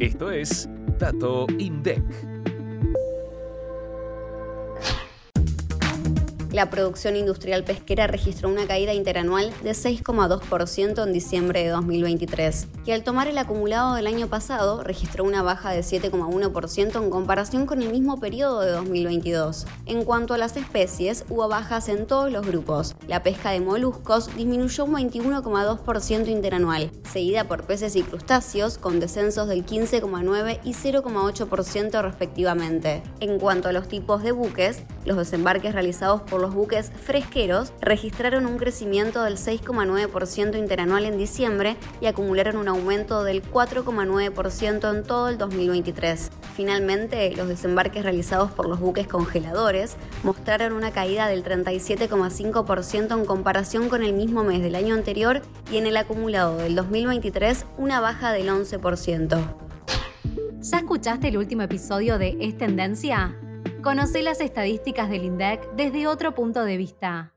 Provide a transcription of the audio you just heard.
Esto es Dato INDEC. La producción industrial pesquera registró una caída interanual de 6,2% en diciembre de 2023, y al tomar el acumulado del año pasado registró una baja de 7,1% en comparación con el mismo periodo de 2022. En cuanto a las especies, hubo bajas en todos los grupos. La pesca de moluscos disminuyó un 21,2% interanual, seguida por peces y crustáceos con descensos del 15,9 y 0,8% respectivamente. En cuanto a los tipos de buques, los desembarques realizados por los buques fresqueros registraron un crecimiento del 6,9% interanual en diciembre y acumularon un aumento del 4,9% en todo el 2023. Finalmente, los desembarques realizados por los buques congeladores mostraron una caída del 37,5% en comparación con el mismo mes del año anterior y en el acumulado del 2023 una baja del 11%. ¿Ya escuchaste el último episodio de Es Tendencia? Conoce las estadísticas del INDEC desde otro punto de vista.